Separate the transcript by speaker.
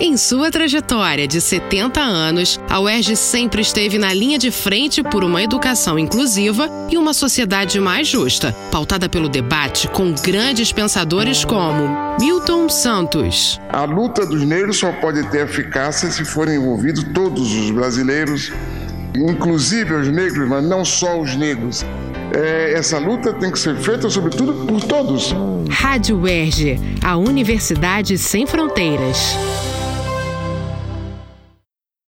Speaker 1: Em sua trajetória de 70 anos, a UERJ sempre esteve na linha de frente por uma educação inclusiva e uma sociedade mais justa, pautada pelo debate com grandes pensadores como Milton Santos.
Speaker 2: A luta dos negros só pode ter eficácia se forem envolvidos todos os brasileiros, inclusive os negros, mas não só os negros. É, essa luta tem que ser feita, sobretudo, por todos.
Speaker 1: Rádio UERJ, a Universidade Sem Fronteiras.